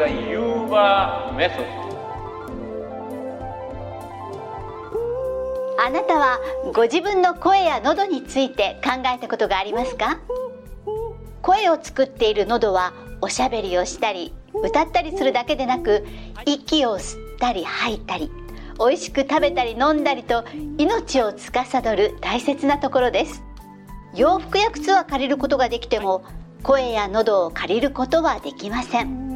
the Yuba method. あなたはご自分の声や喉について考えたことがありますか？声を作っている喉はおしゃべりをしたり歌ったりするだけでなく息を吸ったり吐いたり美味しく食べたり飲んだりと命を司る大切なところです。洋服や靴は借りることができても声や喉を借りることはできません。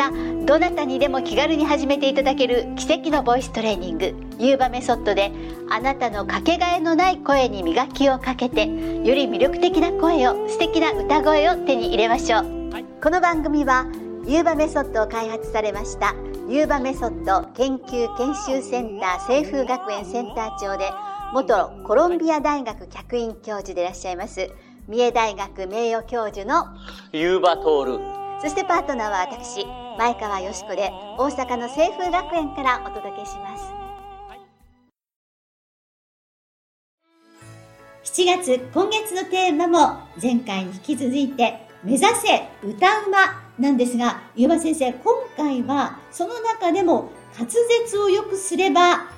さあどなたにでも気軽に始めていただける奇跡のボイストレーニングユーバメソッドであなたのかけがえのない声に磨きをかけてより魅力的な声を素敵な歌声を手に入れましょう、この番組はユーバメソッドを開発されましたユーバメソッド研究研修センター清風学園センター長で元コロンビア大学客員教授でいらっしゃいます三重大学名誉教授のユーバトール。そしてパートナーは私前川よしこで大阪の清風学園からお届けします。7月今月のテーマも前回に引き続いて目指せ歌うまなんですがゆうば先生今回はその中でも滑舌を良くすれば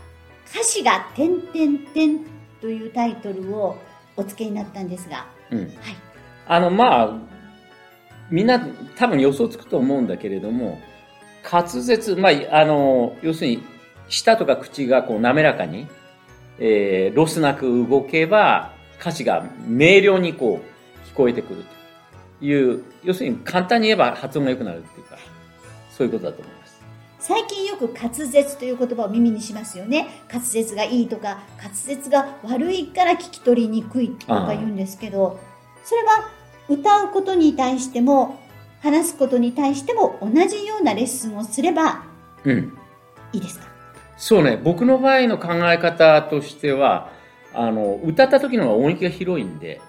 歌詞が「てんてんてん」というタイトルをお付けになったんですが、うん。はい、あの、まあ、みんな多分予想つくと思うんだけれども、滑舌、まあ、あの、要するに、舌とか口がこう滑らかに、えーロスなく動けば、歌詞が明瞭にこう、聞こえてくるという、要するに簡単に言えば発音が良くなるっていうか、そういうことだと思います。最近よく滑舌という言葉を耳にしますよね滑舌がいいとか滑舌が悪いから聞き取りにくいとか言うんですけどそれは歌うことに対しても話すことに対しても同じようなレッスンをすればうん。いいですか？そうね、僕の場合の考え方としては、あの、歌った時の方が音域が広いんで、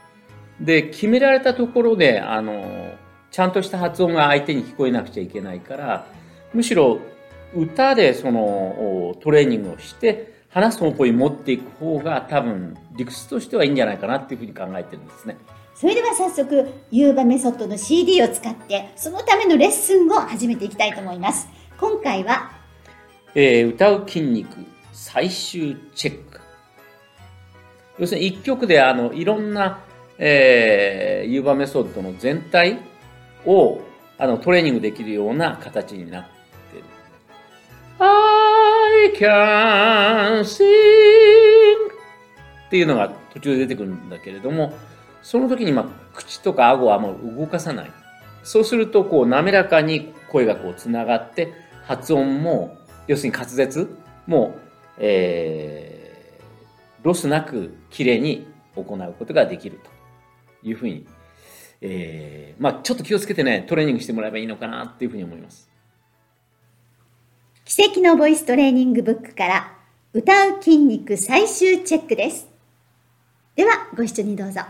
で、決められたところで、あの、ちゃんとした発音が相手に聞こえなくちゃいけないから、むしろ歌でそのおトレーニングをして、話す方向に持っていく方が多分理屈としてはいいんじゃないかなっていうふうに考えてるんですね。それでは早速ユーバメソッドの CD を使ってそのためのレッスンを始めていきたいと思います今回はえー歌う筋肉最終チェック。要するに一曲であのいろんな、えー、ユーバメソッドの全体をあのトレーニングできるような形になってる。I can sing っていうのが途中で出てくるんだけれども、その時にまあ口とか顎はあんま動かさない。そうするとこう滑らかに声がこうつながって発音も要するに滑舌も、えー、ロスなく綺麗に行うことができるというふうに、えー、まあちょっと気をつけてねトレーニングしてもらえばいいのかなっていうふうに思います。奇跡のボイストレーニングブックから歌う筋肉最終チェックです。ではご一緒にどうぞ。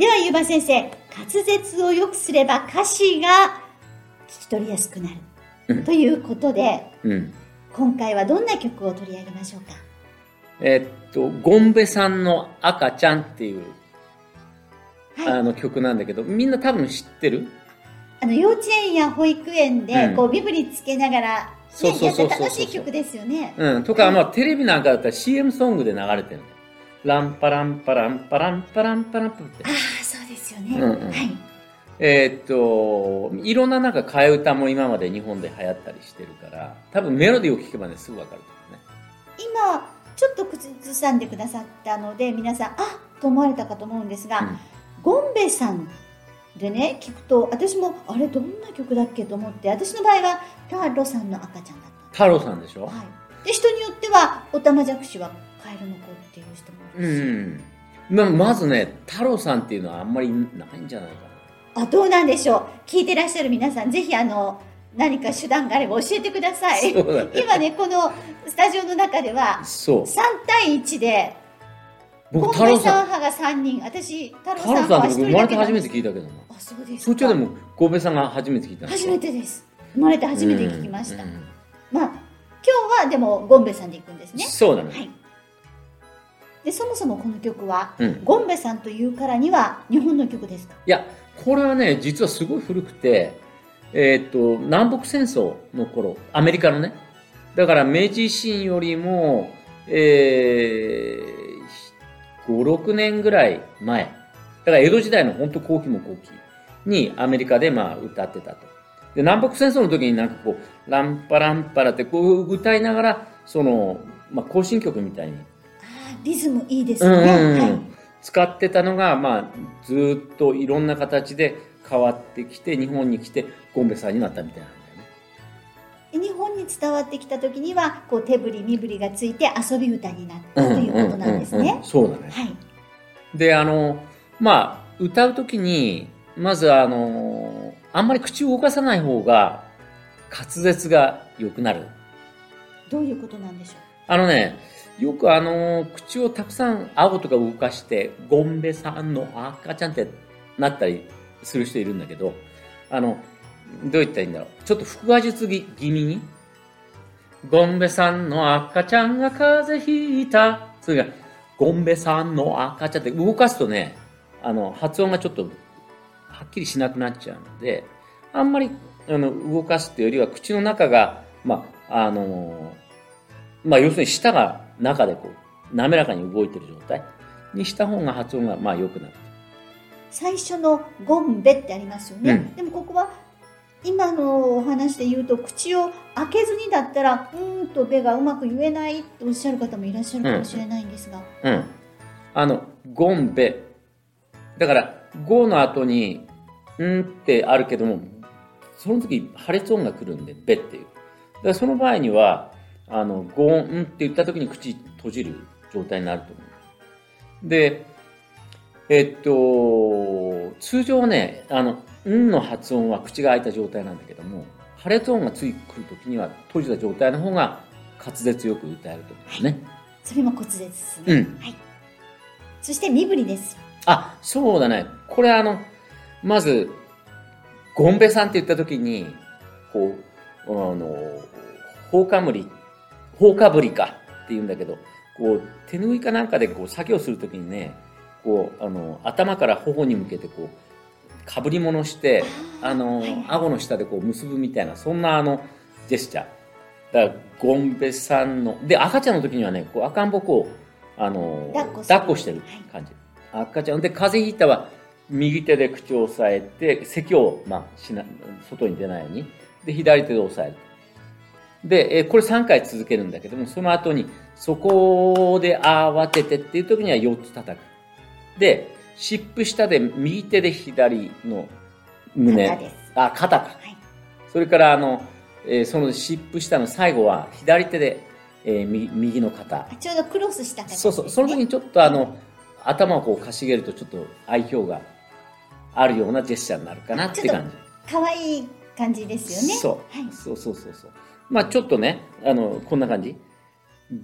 ではゆうば先生滑舌を良くすれば歌詞が聞き取りやすくなる、うんということでうん。今回はどんな曲を取り上げましょうか？えっと、ゴンベさんの赤ちゃんっていう、はいあの曲なんだけど、みんな多分知ってる？あの幼稚園や保育園で、うんこうビブリつけながら、ね、そうそうそうそうやって楽しい曲ですよね。うん。とか、まあ、テレビなんかだったら CM ソングで流れてる。ランパランパランパランパランパランパってあ。あ、そうですよね。うんうんはい。えーっと、いろんななんか替え歌も今まで日本で流行ったりしてるから、多分メロディーを聴けばね、すぐわかると思うね。今、ちょっと口ずさんでくださったので、皆さん、あっと思われたかと思うんですが、うんゴンベさんでね、聞くと、私も、あれ、どんな曲だっけと思って、私の場合は、ターさんの赤ちゃんだった。太郎さんでしょはい。で、人によっては、おたまじゃくしはカエルの子っていう人もいるし。うん。ままずね、太郎さんっていうのはあんまりないんじゃないかあ、どうなんでしょう。聞いてらっしゃる皆さん、ぜひあの、何か手段があれば教えてください。ね今ね、このスタジオの中ではな。、そう。3対1で、僕、太郎さん、派が3人、私、太郎さん派は1さんって僕生まれて初めて聞いたけどな。あ、そうですか。そっちはでも、神戸さんが初めて聞いた初めてです。生まれて初めて聞きました。まあ、今日はでも、ゴンベさんで行くんですね。そうだね。はい。で、そもそもこの曲は、うん。ゴンベさんというからには日本の曲ですか？いや、これはね、実はすごい古くて、えーっと、南北戦争の頃、アメリカのね、だから明治維新よりも、えー、5、6年ぐらい前、だから江戸時代の本当後期も後期にアメリカでまあ歌ってたと。で、南北戦争の時になんかこう、ランパランパラってこう歌いながら、その、まあ行進曲みたいにリズムいいですね。はい。使ってたのが、まあ、ずーっといろんな形で変わってきて、日本に来て、ゴンベさんになったみたいな日本に伝わってきた時にはこう手振り身振りがついて遊び歌になったということなんですうんうんうんうねん。そうだね。はい。で、あの、まあ、歌うときに、まずあの、あんまり口を動かさない方が、滑舌が良くなる。どういうことなんでしょあのね、よくあの、口をたくさん顎とか動かして、ゴンベさんの赤ちゃんってなったりする人いるんだけど、あの、どう言ったらいいんだろう。ちょっと腹話術気味に、ゴンベさんの赤ちゃんが風邪ひいた。それが、ゴンベさんの赤ちゃんって動かすとね、あの、発音がちょっと、はっきりしなくなっちゃうので、あんまり、あの、動かすっていうよりは、口の中が、まあ、あの、まあ、要するに舌が中でこう、滑らかに動いてる状態？にした方が発音が、まあ、良くなる。う最初のゴンベってありますよね。うんでもここは今のお話で言うと口を開けずにだったらうーんとベがうまく言えないとおっしゃる方もいらっしゃるかもしれないんですが、うん。あの、ゴンベ。だから、ゴの後に、んってあるけども、その時破裂音が来るんで、ベっていう。だからその場合には、あの、ゴンって言った時に口閉じる状態になると思う。で、えっと、通常ね、あの、んの発音は口が開いた状態なんだけども、破裂音がついてくる時には閉じた状態の方が滑舌よく歌えると思うね。それも骨舌ですね。うんはい。そして身振りです。あ、そうだね。これあの、まず、ゴンベさんって言った時に、こう、あの、放かむり、放かぶりかって言うんだけど、こう、手拭いかなんかでこう、作業するときにね、こう、あの、頭から頬に向けてこう、かぶり物して、あの、顎の下でこう結ぶみたいな、そんなあの、ジェスチャー。だから、ゴンベさんの、で、赤ちゃんの時にはね、こう、赤ん坊こう、あの、抱っこする抱っこしてる感じ。赤ちゃん。で、風邪ひいたは、右手で口を押さえて、咳を、まあ、しな、外に出ないように。で、左手で押さえる。で、えーこれ3回続けるんだけども、その後に、そこで慌ててっていう時には4つ叩く。で、湿布下で右手で左の胸。肩ですあ、肩か。はい。それから、あの、えーその湿布下の最後は左手で、えー右右の肩。あちょうどクロスした形ね。そうそう、その時にちょっとあの、頭をこうかしげるとちょっと愛嬌があるようなジェスチャーになるかなって感じ。可愛い感じですよね。そう、はい。そうそうそうそう。まあちょっとね、あの、こんな感じ。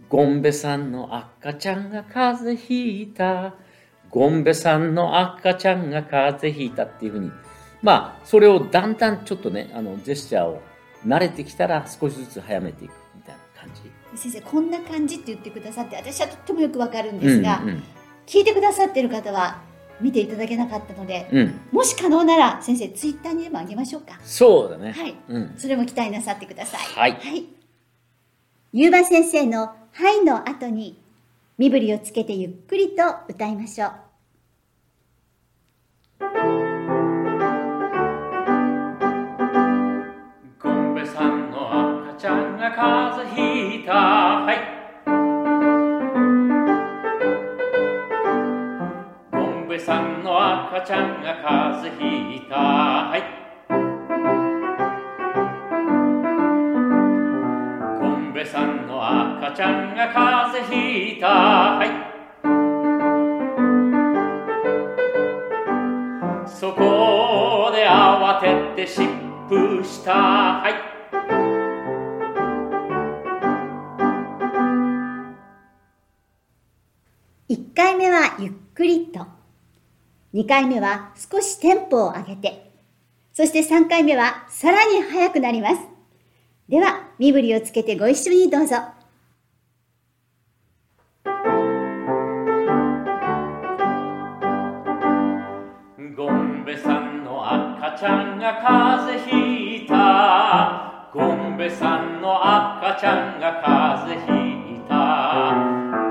ゴンベさんの赤ちゃんが風邪ひいた。ゴンベさんの赤ちゃんが風邪ひいたっていうふうに、まあ、それをだんだんちょっとね、あの、ジェスチャーを慣れてきたら少しずつ早めていくみたいな感じ。先生こんな感じって言ってくださって私はとってもよくわかるんですが、うんうん聞いてくださってる方は見ていただけなかったのでうん。もし可能なら先生ツイッターにでもあげましょうかそうだね。はいうん。それも期待なさってくださいはいはいゆうば先生の「はい」の後に身振りをつけてゆっくりと歌いましょうゴンベさんの赤ちゃんが風邪ひいた。はい。さんの赤ちゃんが風邪ひいた。はい。ゴンベさんの赤ちゃんが風邪ひいた。はい。そこで慌てて疾風した。はい。1回目はゆっくりと2回目は少しテンポを上げてそして3回目はさらに速くなりますでは身振りをつけてご一緒にどうぞゴンベさんの赤ちゃんが風邪ひいた。ゴンベさんの赤ちゃんが風邪ひいた。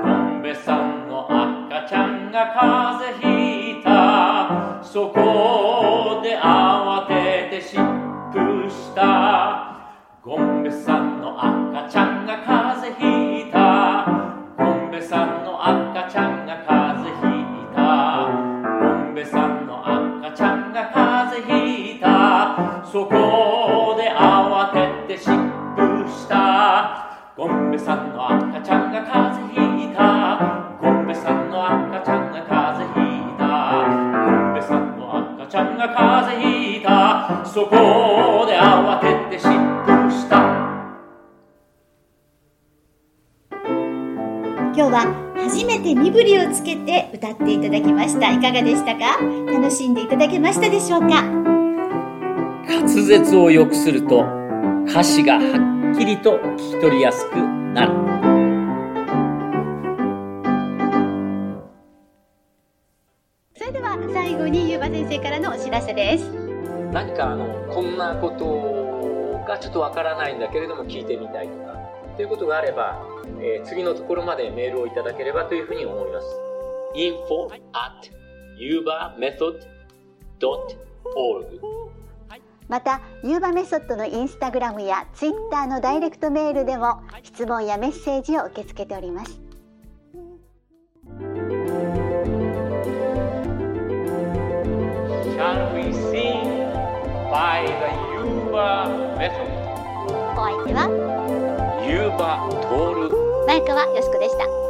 ゴンベさんの赤ちゃんが風邪ひいたさんの赤ちゃんが風邪ひいた。ゴンベさんの赤ちゃんが風邪ひいた。そこで慌てて疾風した。ゴンベさんの赤ちゃんが風邪ひいた。ゴンベさんの赤ちゃんが風邪ひいた。ゴンベさんの赤ちゃんが風邪ひいた。そこで慌てて今日は初めて身振りをつけて歌っていただきました。いかがでしたか？楽しんでいただけましたでしょうか？滑舌を良くすると歌詞がはっきりと聞き取りやすくなる。それでは最後にゆうば先生からのお知らせです。何かあのこんなことがちょっとわからないんだけれども聞いてみたいとかということがあれば、えー次のところまでメールをいただければというふうに思います info at yubamethod.org またユーバメソッドのインスタグラムやツイッターのダイレクトメールでも質問やメッセージを受け付けております Shall we sing by the Yuba method? お相手はユーバトール。前川よしこでした。